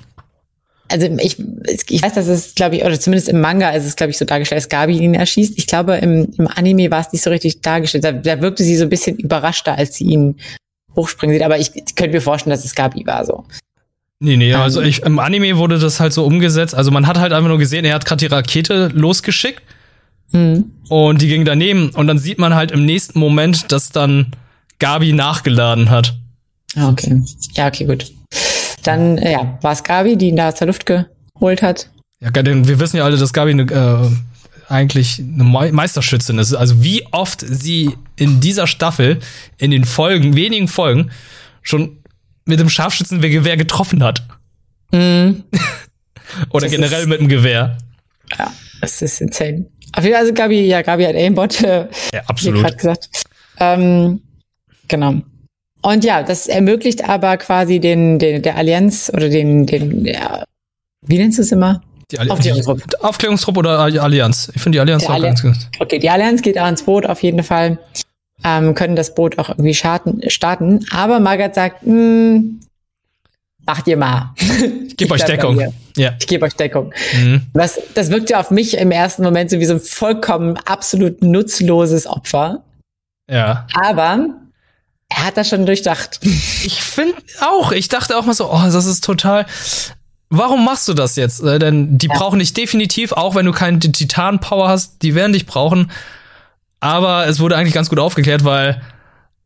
Also ich, ich weiß, dass es, glaube ich, oder zumindest im Manga ist es, glaube ich, so dargestellt, dass Gabi ihn erschießt. Ich glaube, im, im Anime war es nicht so richtig dargestellt. Da, da wirkte sie so ein bisschen überraschter, als sie ihn hochspringen sieht. Aber ich, ich könnte mir vorstellen, dass es Gabi war so. Nee, nee, also ähm. ich, im Anime wurde das halt so umgesetzt. Also man hat halt einfach nur gesehen, er hat gerade die Rakete losgeschickt Mhm. Und die ging daneben. Und dann sieht man halt im nächsten Moment, dass dann Gabi nachgeladen hat. Ah, okay. Ja, okay, gut. Dann, äh, ja, war es Gabi, die ihn da aus der Luft geholt hat? Ja, denn wir wissen ja alle, dass Gabi eine, äh, eigentlich eine Meisterschützin ist. Also wie oft sie in dieser Staffel, in den Folgen, wenigen Folgen, schon mit dem Scharfschützengewehr getroffen hat. Mhm. Oder das generell ist, mit dem Gewehr. Ja, das ist insane. Auf jeden Fall, also Gabi, ja, Gabi hat Aimbot, äh, ja, absolut. gesagt. Ähm, genau. Und ja, das ermöglicht aber quasi den, den der Allianz oder den, den, ja, wie nennst du es immer? Die Alli Aufklärungstrupp. Aufklärungstrupp oder Allianz? Ich finde die Allianz die auch Allianz. ganz gut. Okay, die Allianz geht auch ans Boot auf jeden Fall. Ähm, können das Boot auch irgendwie starten. starten. Aber Margaret sagt, hm, macht ihr mal. Ich gebe euch Deckung. Ja. Ich gebe euch Deckung. Mhm. Was, das wirkt ja auf mich im ersten Moment so wie so ein vollkommen absolut nutzloses Opfer. Ja. Aber er hat das schon durchdacht. Ich finde auch. Ich dachte auch mal so, oh, das ist total. Warum machst du das jetzt? Äh, denn die ja. brauchen dich definitiv, auch wenn du keine Titan-Power hast, die werden dich brauchen. Aber es wurde eigentlich ganz gut aufgeklärt, weil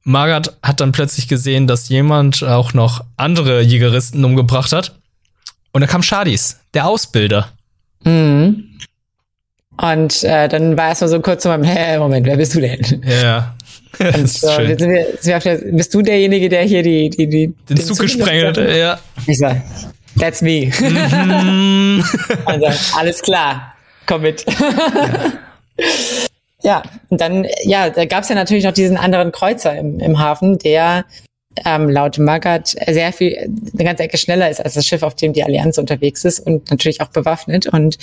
Margaret hat dann plötzlich gesehen, dass jemand auch noch andere Jägeristen umgebracht hat. Und da kam Shadis, der Ausbilder. Mhm. Und äh, dann war erstmal so kurz so, hä, Moment, wer bist du denn? Ja. Und so, sind wir, sind wir der, bist du derjenige, der hier die, die, die den, den Zug gesprengt hat? Ja. Ich sag, that's me. Mhm. also, alles klar, komm mit. Ja. ja, und dann, ja, da gab es ja natürlich noch diesen anderen Kreuzer im, im Hafen, der ähm, laut Magath sehr viel, eine ganze Ecke schneller ist als das Schiff, auf dem die Allianz unterwegs ist und natürlich auch bewaffnet und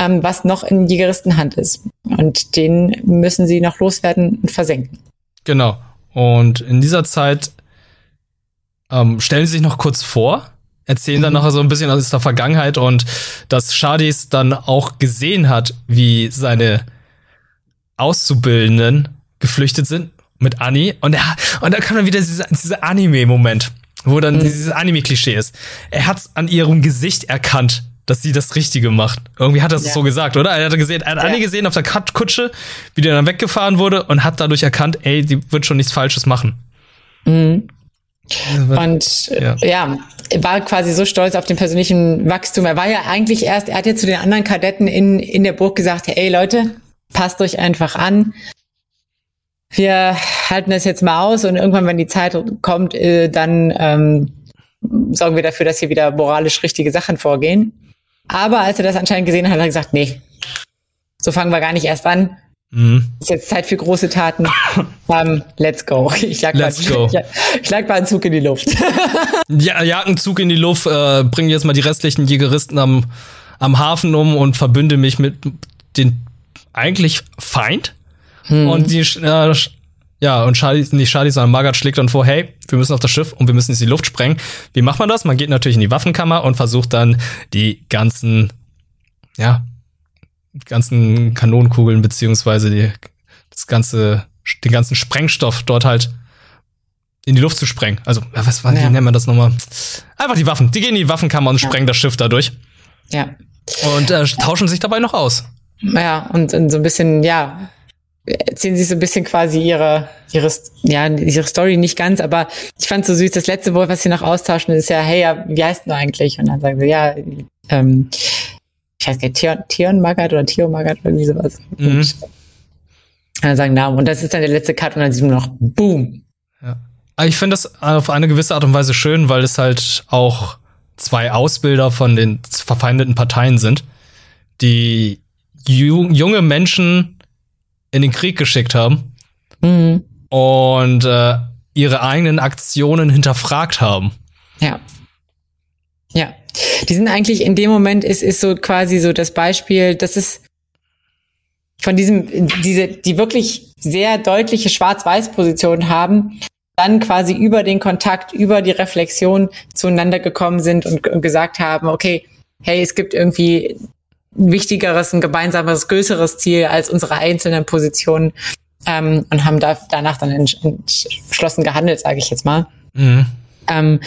ähm, was noch in Jägeristenhand ist. Und den müssen sie noch loswerden und versenken. Genau. Und in dieser Zeit ähm, stellen sie sich noch kurz vor, erzählen dann mhm. noch so ein bisschen aus der Vergangenheit und dass Shadis dann auch gesehen hat, wie seine Auszubildenden geflüchtet sind mit Annie. Und, er, und da kam dann wieder dieser, dieser Anime-Moment, wo dann mhm. dieses Anime-Klischee ist. Er hat an ihrem Gesicht erkannt, dass sie das Richtige macht. Irgendwie hat er es ja. so gesagt, oder? Er hat gesehen, er hat ja. Annie gesehen auf der Kutsche, wie die dann weggefahren wurde und hat dadurch erkannt, ey, die wird schon nichts Falsches machen. Mhm. Und ja. ja. war quasi so stolz auf den persönlichen Wachstum. Er war ja eigentlich erst, er hat ja zu den anderen Kadetten in, in der Burg gesagt, ey Leute, passt euch einfach an wir halten das jetzt mal aus und irgendwann, wenn die Zeit kommt, äh, dann ähm, sorgen wir dafür, dass hier wieder moralisch richtige Sachen vorgehen. Aber als er das anscheinend gesehen hat, hat er gesagt, nee, so fangen wir gar nicht erst an. Mhm. Ist jetzt Zeit für große Taten. um, let's go. Ich lag, let's mal, go. Ich, ich lag mal einen Zug in die Luft. ja, jag einen Zug in die Luft, äh, bring jetzt mal die restlichen Jägeristen am, am Hafen um und verbünde mich mit den eigentlich Feind. Hm. Und die, äh, ja, und Charlie, nicht Charlie, sondern Margaret schlägt dann vor, hey, wir müssen auf das Schiff und wir müssen in die Luft sprengen. Wie macht man das? Man geht natürlich in die Waffenkammer und versucht dann die ganzen, ja, ganzen Kanonenkugeln beziehungsweise die, das ganze, den ganzen Sprengstoff dort halt in die Luft zu sprengen. Also, was war, ja. wie nennt man das nochmal? Einfach die Waffen. Die gehen in die Waffenkammer und ja. sprengen das Schiff dadurch. Ja. Und äh, tauschen sich dabei noch aus. Ja, und, und so ein bisschen, ja, erzählen sie so ein bisschen quasi ihre, ihre, ja, ihre Story nicht ganz, aber ich fand so süß, das letzte Wort, was sie noch austauschen, ist ja, hey, ja, wie heißt du eigentlich? Und dann sagen sie, ja, ähm, ich weiß nicht, Theon, Theon Magat oder Theo Magat oder irgendwie sowas. Mhm. Und dann sagen Namen. Und das ist dann der letzte Cut und dann sieht man noch Boom. Ja. Ich finde das auf eine gewisse Art und Weise schön, weil es halt auch zwei Ausbilder von den verfeindeten Parteien sind, die junge Menschen in den Krieg geschickt haben mhm. und äh, ihre eigenen Aktionen hinterfragt haben. Ja. Ja. Die sind eigentlich in dem Moment ist, ist so quasi so das Beispiel, das ist von diesem, diese, die wirklich sehr deutliche Schwarz-Weiß-Position haben, dann quasi über den Kontakt, über die Reflexion zueinander gekommen sind und, und gesagt haben, okay, hey, es gibt irgendwie ein wichtigeres, ein gemeinsames, größeres Ziel als unsere einzelnen Positionen ähm, und haben da, danach dann entschlossen gehandelt, sage ich jetzt mal. Mhm. Ähm,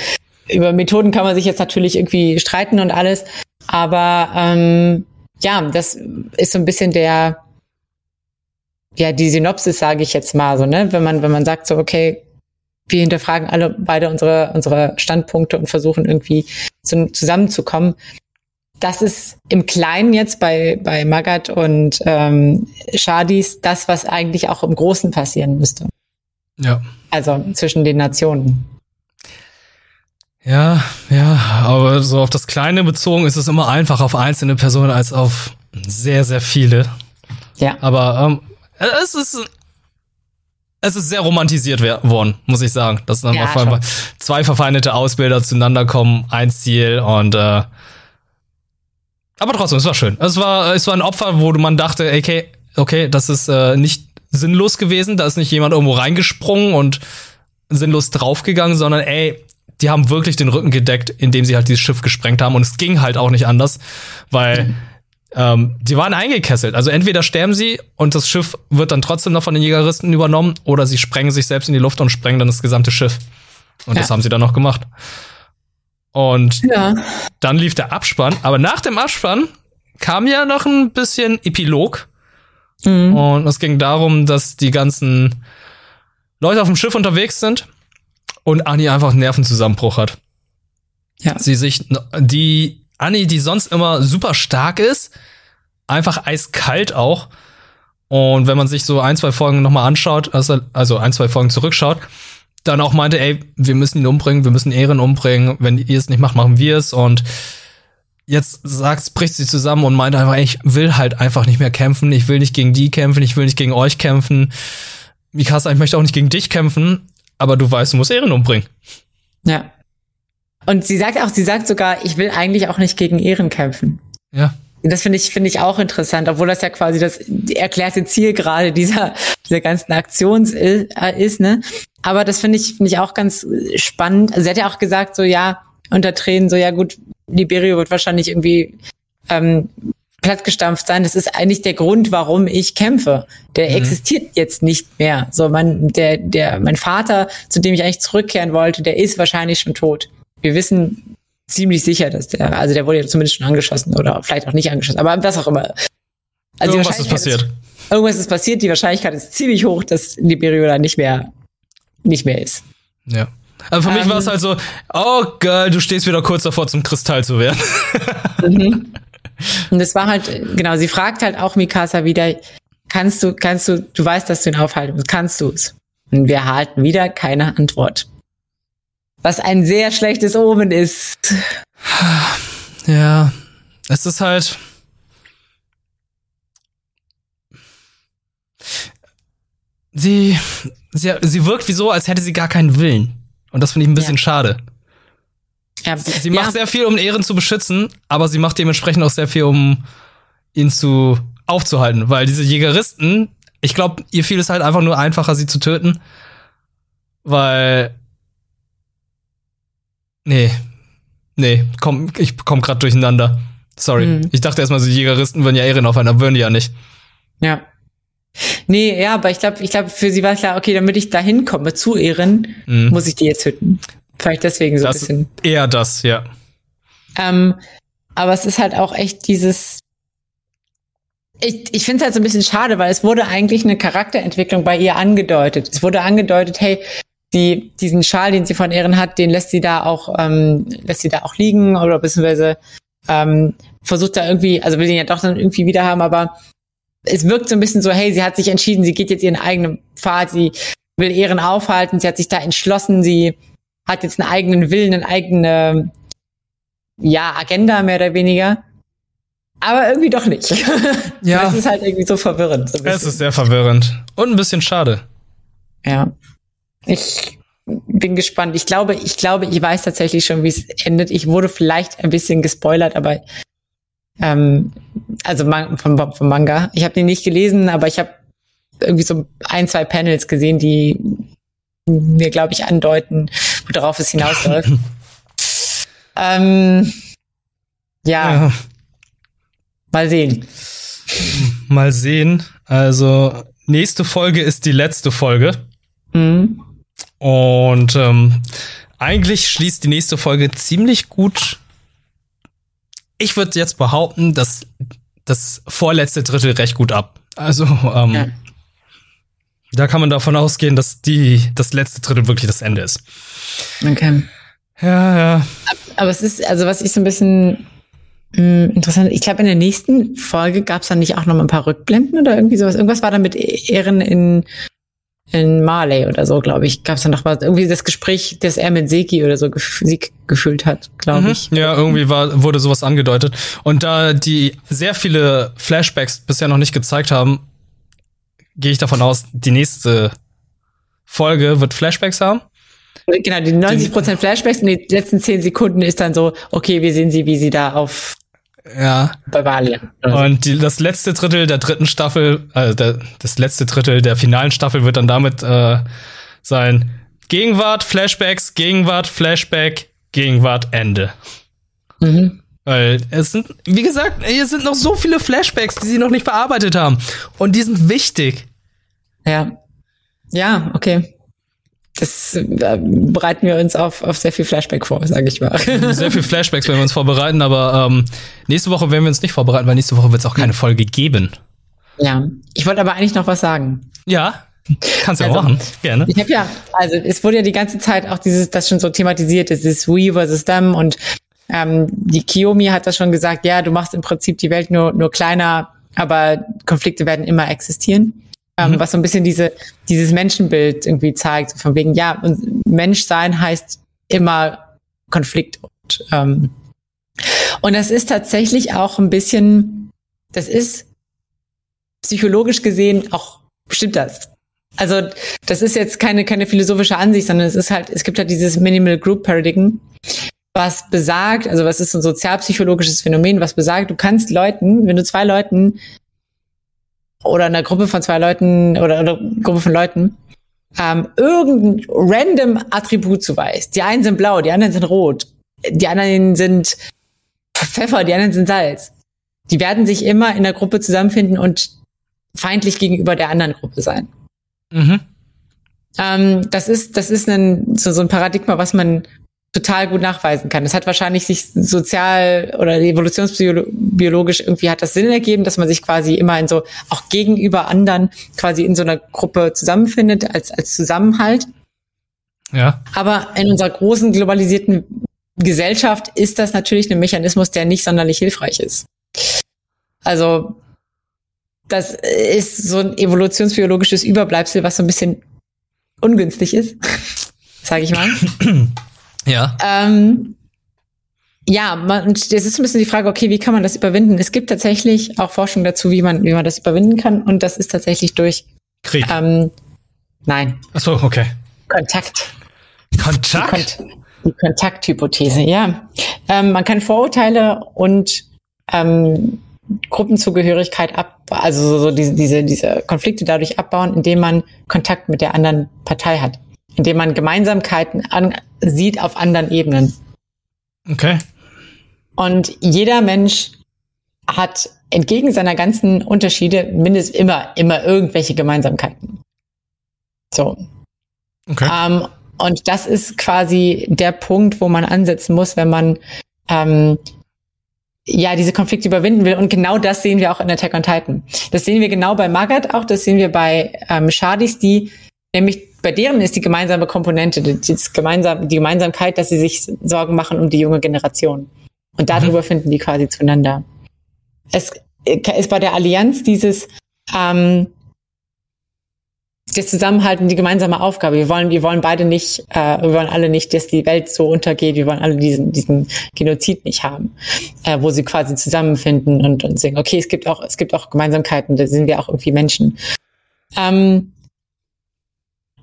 über Methoden kann man sich jetzt natürlich irgendwie streiten und alles, aber ähm, ja, das ist so ein bisschen der, ja, die Synopsis, sage ich jetzt mal so, ne? Wenn man, wenn man sagt so, okay, wir hinterfragen alle beide unsere, unsere Standpunkte und versuchen irgendwie zum, zusammenzukommen, das ist im Kleinen jetzt bei, bei Magat und ähm, Shadis das, was eigentlich auch im Großen passieren müsste. Ja. Also zwischen den Nationen. Ja, ja, aber so auf das Kleine bezogen ist es immer einfach auf einzelne Personen als auf sehr, sehr viele. Ja. Aber ähm, es ist es ist sehr romantisiert worden, muss ich sagen. Dass dann ja, auf zwei verfeindete Ausbilder zueinander kommen, ein Ziel und äh, aber trotzdem, es war schön. Es war, es war ein Opfer, wo man dachte, okay, okay, das ist äh, nicht sinnlos gewesen. Da ist nicht jemand irgendwo reingesprungen und sinnlos draufgegangen, sondern ey, die haben wirklich den Rücken gedeckt, indem sie halt dieses Schiff gesprengt haben. Und es ging halt auch nicht anders, weil mhm. ähm, die waren eingekesselt. Also entweder sterben sie und das Schiff wird dann trotzdem noch von den Jägeristen übernommen oder sie sprengen sich selbst in die Luft und sprengen dann das gesamte Schiff. Und ja. das haben sie dann noch gemacht. Und ja. dann lief der Abspann. Aber nach dem Abspann kam ja noch ein bisschen Epilog. Mhm. Und es ging darum, dass die ganzen Leute auf dem Schiff unterwegs sind und Annie einfach einen Nervenzusammenbruch hat. Ja. Sie sich, die Annie, die sonst immer super stark ist, einfach eiskalt auch. Und wenn man sich so ein, zwei Folgen nochmal anschaut, also, also ein, zwei Folgen zurückschaut, dann auch meinte, ey, wir müssen ihn umbringen, wir müssen Ehren umbringen. Wenn ihr es nicht macht, machen wir es. Und jetzt sagt, bricht sie zusammen und meint einfach, ich will halt einfach nicht mehr kämpfen. Ich will nicht gegen die kämpfen. Ich will nicht gegen euch kämpfen. Mikasa, ich möchte auch nicht gegen dich kämpfen. Aber du weißt, du musst Ehren umbringen. Ja. Und sie sagt auch, sie sagt sogar, ich will eigentlich auch nicht gegen Ehren kämpfen. Ja. Und das finde ich, finde ich auch interessant, obwohl das ja quasi das erklärte Ziel gerade dieser, dieser ganzen Aktion ist, äh, ist, ne? Aber das finde ich, finde ich auch ganz spannend. Also sie hat ja auch gesagt, so, ja, unter Tränen, so, ja gut, Liberio wird wahrscheinlich irgendwie, ähm, plattgestampft sein. Das ist eigentlich der Grund, warum ich kämpfe. Der mhm. existiert jetzt nicht mehr. So, mein, der, der, mein Vater, zu dem ich eigentlich zurückkehren wollte, der ist wahrscheinlich schon tot wir wissen ziemlich sicher, dass der, also der wurde ja zumindest schon angeschossen oder vielleicht auch nicht angeschossen, aber was auch immer. Also irgendwas ist passiert. Ist, irgendwas ist passiert, die Wahrscheinlichkeit ist ziemlich hoch, dass Liberio da nicht mehr, nicht mehr ist. Ja. Also für ähm, mich war es halt so, oh geil, du stehst wieder kurz davor, zum Kristall zu werden. Mhm. Und das war halt, genau, sie fragt halt auch Mikasa wieder, kannst du, kannst du, du weißt, dass du ihn aufhalten musst, kannst du es? Und wir erhalten wieder keine Antwort. Was ein sehr schlechtes Omen ist. Ja, es ist halt. Sie, sie, sie wirkt wie so, als hätte sie gar keinen Willen. Und das finde ich ein bisschen ja. schade. Ja, sie, macht ja. sehr viel, um Ehren zu beschützen, aber sie macht dementsprechend auch sehr viel, um ihn zu aufzuhalten. Weil diese Jägeristen, ich glaube, ihr fiel es halt einfach nur einfacher, sie zu töten. Weil Nee. Nee, komm, ich komm grad durcheinander. Sorry. Mhm. Ich dachte erstmal, so Jägeristen würden ja Ehren auf einer, würden die ja nicht. Ja. Nee, ja, aber ich glaube, ich glaube, für sie war es klar, okay, damit ich da hinkomme zu Ehren, mhm. muss ich die jetzt hüten. Vielleicht deswegen so das, ein bisschen. Eher das, ja. Ähm, aber es ist halt auch echt dieses. Ich, ich finde es halt so ein bisschen schade, weil es wurde eigentlich eine Charakterentwicklung bei ihr angedeutet. Es wurde angedeutet, hey, die, diesen Schal, den sie von Ehren hat, den lässt sie da auch, ähm, lässt sie da auch liegen oder beziehungsweise ähm, versucht da irgendwie, also will sie ihn ja doch dann irgendwie wieder haben, aber es wirkt so ein bisschen so, hey, sie hat sich entschieden, sie geht jetzt ihren eigenen Pfad, sie will Ehren aufhalten, sie hat sich da entschlossen, sie hat jetzt einen eigenen Willen, eine eigene, ja, Agenda mehr oder weniger. Aber irgendwie doch nicht. Ja. Das ist halt irgendwie so verwirrend. So es ist sehr verwirrend. Und ein bisschen schade. Ja. Ich bin gespannt. Ich glaube, ich glaube, ich weiß tatsächlich schon, wie es endet. Ich wurde vielleicht ein bisschen gespoilert, aber ähm, also vom, vom Manga. Ich habe den nicht gelesen, aber ich habe irgendwie so ein, zwei Panels gesehen, die mir, glaube ich, andeuten, worauf es hinausläuft. ähm, ja. ja. Mal sehen. Mal sehen. Also, nächste Folge ist die letzte Folge. Mhm. Und ähm, eigentlich schließt die nächste Folge ziemlich gut. Ich würde jetzt behaupten, dass das vorletzte Drittel recht gut ab. Also ähm, ja. da kann man davon ausgehen, dass die das letzte Drittel wirklich das Ende ist. Okay. Ja, ja. Aber es ist, also was ich so ein bisschen mh, hm, interessant, ich glaube, in der nächsten Folge gab es dann nicht auch noch mal ein paar Rückblenden oder irgendwie sowas. Irgendwas war da mit Ehren in in Marley oder so, glaube ich, gab es dann noch mal irgendwie das Gespräch, das er mit Seki oder so gef gefühlt hat, glaube mhm. ich. Ja, irgendwie war, wurde sowas angedeutet. Und da die sehr viele Flashbacks bisher noch nicht gezeigt haben, gehe ich davon aus, die nächste Folge wird Flashbacks haben. Genau, die 90% Flashbacks und die letzten 10 Sekunden ist dann so, okay, wir sehen sie, wie sie da auf ja. Bei Valiant. Und die, das letzte Drittel der dritten Staffel, also der, das letzte Drittel der finalen Staffel wird dann damit äh, sein Gegenwart, Flashbacks, Gegenwart, Flashback, Gegenwart, Ende. Mhm. Weil es sind, wie gesagt, hier sind noch so viele Flashbacks, die sie noch nicht verarbeitet haben. Und die sind wichtig. Ja. Ja, okay. Das äh, bereiten wir uns auf, auf sehr viel Flashback vor, sage ich mal. Sehr viel Flashbacks werden wir uns vorbereiten, aber ähm, nächste Woche werden wir uns nicht vorbereiten, weil nächste Woche wird es auch keine Folge geben. Ja, ich wollte aber eigentlich noch was sagen. Ja, kannst du also, ja machen, gerne. Ich habe ja, also es wurde ja die ganze Zeit auch dieses, das schon so thematisiert, dieses We versus them und ähm, die Kiyomi hat das schon gesagt, ja, du machst im Prinzip die Welt nur, nur kleiner, aber Konflikte werden immer existieren. Ähm, mhm. Was so ein bisschen diese, dieses Menschenbild irgendwie zeigt, von wegen, ja, Menschsein heißt immer Konflikt. Und, ähm, und das ist tatsächlich auch ein bisschen, das ist psychologisch gesehen auch, stimmt das. Also das ist jetzt keine, keine philosophische Ansicht, sondern es ist halt, es gibt halt dieses Minimal Group Paradigm, was besagt, also was ist ein sozialpsychologisches Phänomen, was besagt, du kannst Leuten, wenn du zwei Leuten oder einer Gruppe von zwei Leuten oder einer Gruppe von Leuten ähm, irgendein random Attribut zuweist. Die einen sind blau, die anderen sind rot, die anderen sind Pfeffer, die anderen sind Salz. Die werden sich immer in der Gruppe zusammenfinden und feindlich gegenüber der anderen Gruppe sein. Mhm. Ähm, das ist, das ist ein, so, so ein Paradigma, was man total gut nachweisen kann. Das hat wahrscheinlich sich sozial oder evolutionsbiologisch irgendwie hat das Sinn ergeben, dass man sich quasi immer in so auch gegenüber anderen quasi in so einer Gruppe zusammenfindet als als Zusammenhalt. Ja. Aber in unserer großen globalisierten Gesellschaft ist das natürlich ein Mechanismus, der nicht sonderlich hilfreich ist. Also das ist so ein evolutionsbiologisches Überbleibsel, was so ein bisschen ungünstig ist, sage ich mal. Ja. Ähm, ja, man, und jetzt ist ein bisschen die Frage, okay, wie kann man das überwinden? Es gibt tatsächlich auch Forschung dazu, wie man, wie man das überwinden kann. Und das ist tatsächlich durch Krieg. Ähm, nein. Ach so, okay. Kontakt. Kontakt? Die, Kont die Kontakthypothese, ja. Ähm, man kann Vorurteile und ähm, Gruppenzugehörigkeit ab, also so diese, diese, diese Konflikte dadurch abbauen, indem man Kontakt mit der anderen Partei hat indem man Gemeinsamkeiten an, sieht auf anderen Ebenen. Okay. Und jeder Mensch hat entgegen seiner ganzen Unterschiede mindestens immer, immer irgendwelche Gemeinsamkeiten. So. Okay. Ähm, und das ist quasi der Punkt, wo man ansetzen muss, wenn man ähm, ja diese Konflikte überwinden will. Und genau das sehen wir auch in Attack on Titan. Das sehen wir genau bei Magat auch, das sehen wir bei ähm, Shadis, die nämlich bei deren ist die gemeinsame Komponente, die, gemeinsam, die Gemeinsamkeit, dass sie sich Sorgen machen um die junge Generation. Und darüber mhm. finden die quasi zueinander. Es ist bei der Allianz dieses ähm, das Zusammenhalten, die gemeinsame Aufgabe. Wir wollen, wir wollen beide nicht, äh, wir wollen alle nicht, dass die Welt so untergeht. Wir wollen alle diesen, diesen Genozid nicht haben, äh, wo sie quasi zusammenfinden und, und singen. Okay, es gibt auch, es gibt auch Gemeinsamkeiten. Da sind wir auch irgendwie Menschen. Ähm,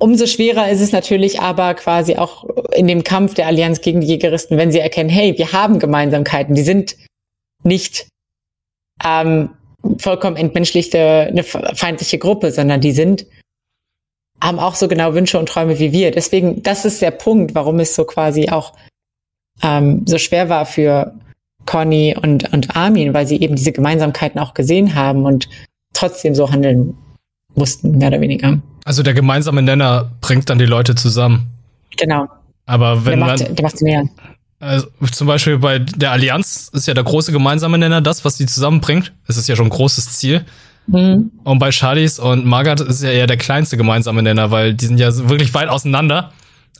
Umso schwerer ist es natürlich aber quasi auch in dem Kampf der Allianz gegen die Jägeristen, wenn sie erkennen, hey, wir haben Gemeinsamkeiten, die sind nicht ähm, vollkommen entmenschlichte, eine feindliche Gruppe, sondern die sind, haben auch so genau Wünsche und Träume wie wir. Deswegen, das ist der Punkt, warum es so quasi auch ähm, so schwer war für Conny und, und Armin, weil sie eben diese Gemeinsamkeiten auch gesehen haben und trotzdem so handeln mussten, mehr oder weniger. Also der gemeinsame Nenner bringt dann die Leute zusammen. Genau. Aber wenn der macht, man, der macht mehr. Also zum Beispiel bei der Allianz ist ja der große gemeinsame Nenner das, was sie zusammenbringt. Das ist ja schon ein großes Ziel. Mhm. Und bei Shadis und Margaret ist ja eher der kleinste gemeinsame Nenner, weil die sind ja wirklich weit auseinander.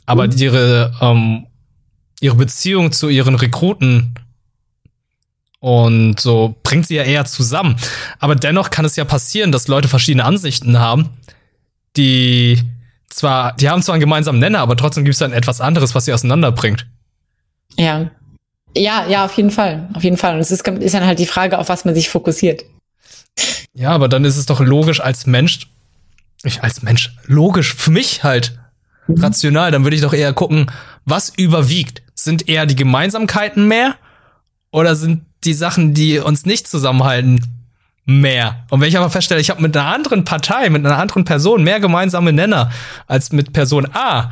Aber mhm. ihre, ähm, ihre Beziehung zu ihren Rekruten und so bringt sie ja eher zusammen. Aber dennoch kann es ja passieren, dass Leute verschiedene Ansichten haben, die zwar, die haben zwar einen gemeinsamen Nenner, aber trotzdem gibt es dann etwas anderes, was sie auseinanderbringt. Ja. Ja, ja, auf jeden Fall. Auf jeden Fall. Und es ist, ist dann halt die Frage, auf was man sich fokussiert. Ja, aber dann ist es doch logisch als Mensch, ich als Mensch, logisch für mich halt mhm. rational, dann würde ich doch eher gucken, was überwiegt. Sind eher die Gemeinsamkeiten mehr oder sind die Sachen, die uns nicht zusammenhalten, mehr. Und wenn ich aber feststelle, ich habe mit einer anderen Partei, mit einer anderen Person mehr gemeinsame Nenner als mit Person A,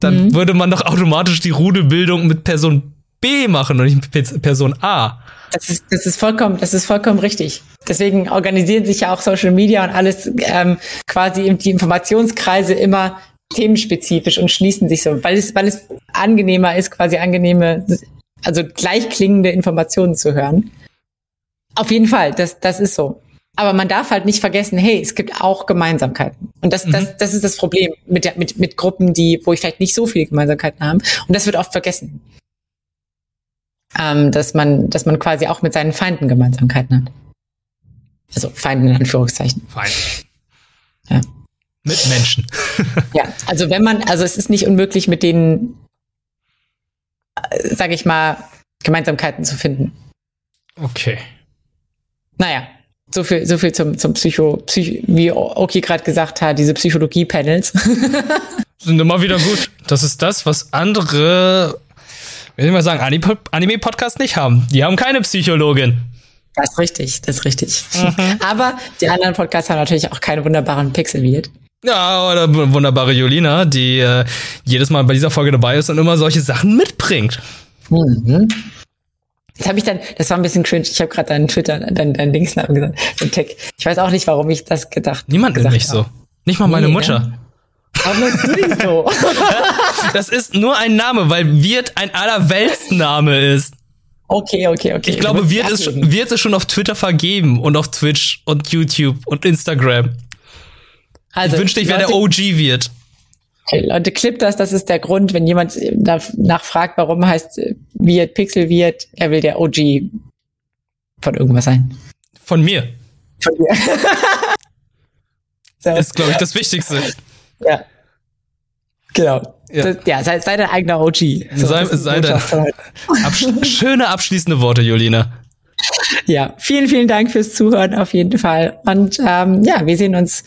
dann mhm. würde man doch automatisch die Rudelbildung mit Person B machen und nicht mit Person A. Das ist, das ist vollkommen, das ist vollkommen richtig. Deswegen organisieren sich ja auch Social Media und alles ähm, quasi die Informationskreise immer themenspezifisch und schließen sich so, weil es, weil es angenehmer ist, quasi angenehme, also gleichklingende Informationen zu hören. Auf jeden Fall, das, das ist so. Aber man darf halt nicht vergessen, hey, es gibt auch Gemeinsamkeiten. Und das, mhm. das, das ist das Problem mit, der, mit, mit Gruppen, die, wo ich vielleicht nicht so viele Gemeinsamkeiten haben. Und das wird oft vergessen. Ähm, dass man, dass man quasi auch mit seinen Feinden Gemeinsamkeiten hat. Also Feinden in Anführungszeichen. Feind. Ja. Mit Menschen. ja, also wenn man, also es ist nicht unmöglich, mit denen, äh, sage ich mal, Gemeinsamkeiten zu finden. Okay. Naja, so viel, so viel zum, zum Psycho, Psycho wie Oki gerade gesagt hat, diese Psychologie-Panels. Sind immer wieder gut. Das ist das, was andere, will ich mal sagen, Anime-Podcasts nicht haben. Die haben keine Psychologin. Das ist richtig, das ist richtig. Mhm. Aber die anderen Podcasts haben natürlich auch keine wunderbaren Pixel-Viet. Ja, oder wunderbare Julina, die äh, jedes Mal bei dieser Folge dabei ist und immer solche Sachen mitbringt. Mhm. Das habe ich dann, das war ein bisschen cringe. Ich habe gerade deinen Twitter, deinen dein Linksnamen gesagt, den Tag. Ich weiß auch nicht, warum ich das gedacht. Niemand nennt mich so. Nicht mal meine nee, Mutter. Warum nennst du dich so? das ist nur ein Name, weil Wirt ein allerweltsname ist. Okay, okay, okay. Ich glaube, Wirt ist, Wirt ist schon auf Twitter vergeben und auf Twitch und YouTube und Instagram. Also, ich wünschte, ich wäre der OG Wirt. Leute, clip das, das ist der Grund, wenn jemand nachfragt, warum heißt Wirt Pixel Wirt, er will der OG von irgendwas sein. Von mir. Von mir. so. Ist, glaube ich, das Wichtigste. Ja. Genau. Ja, das, ja sei, sei dein eigener OG. So, sei, sei dein absch schöne abschließende Worte, Jolina. Ja, vielen, vielen Dank fürs Zuhören auf jeden Fall. Und ähm, ja, wir sehen uns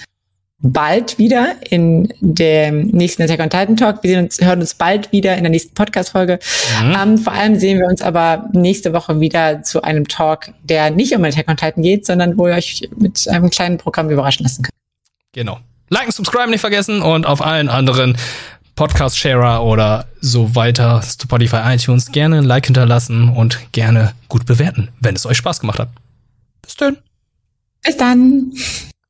bald wieder in dem nächsten Attack on Titan Talk. Wir sehen uns, hören uns bald wieder in der nächsten Podcast-Folge. Mhm. Ähm, vor allem sehen wir uns aber nächste Woche wieder zu einem Talk, der nicht um Attack on Titan geht, sondern wo ihr euch mit einem kleinen Programm überraschen lassen könnt. Genau. Liken, subscribe nicht vergessen und auf allen anderen Podcast-Sharer oder so weiter, Spotify, iTunes, gerne ein Like hinterlassen und gerne gut bewerten, wenn es euch Spaß gemacht hat. Bis dann. Bis dann.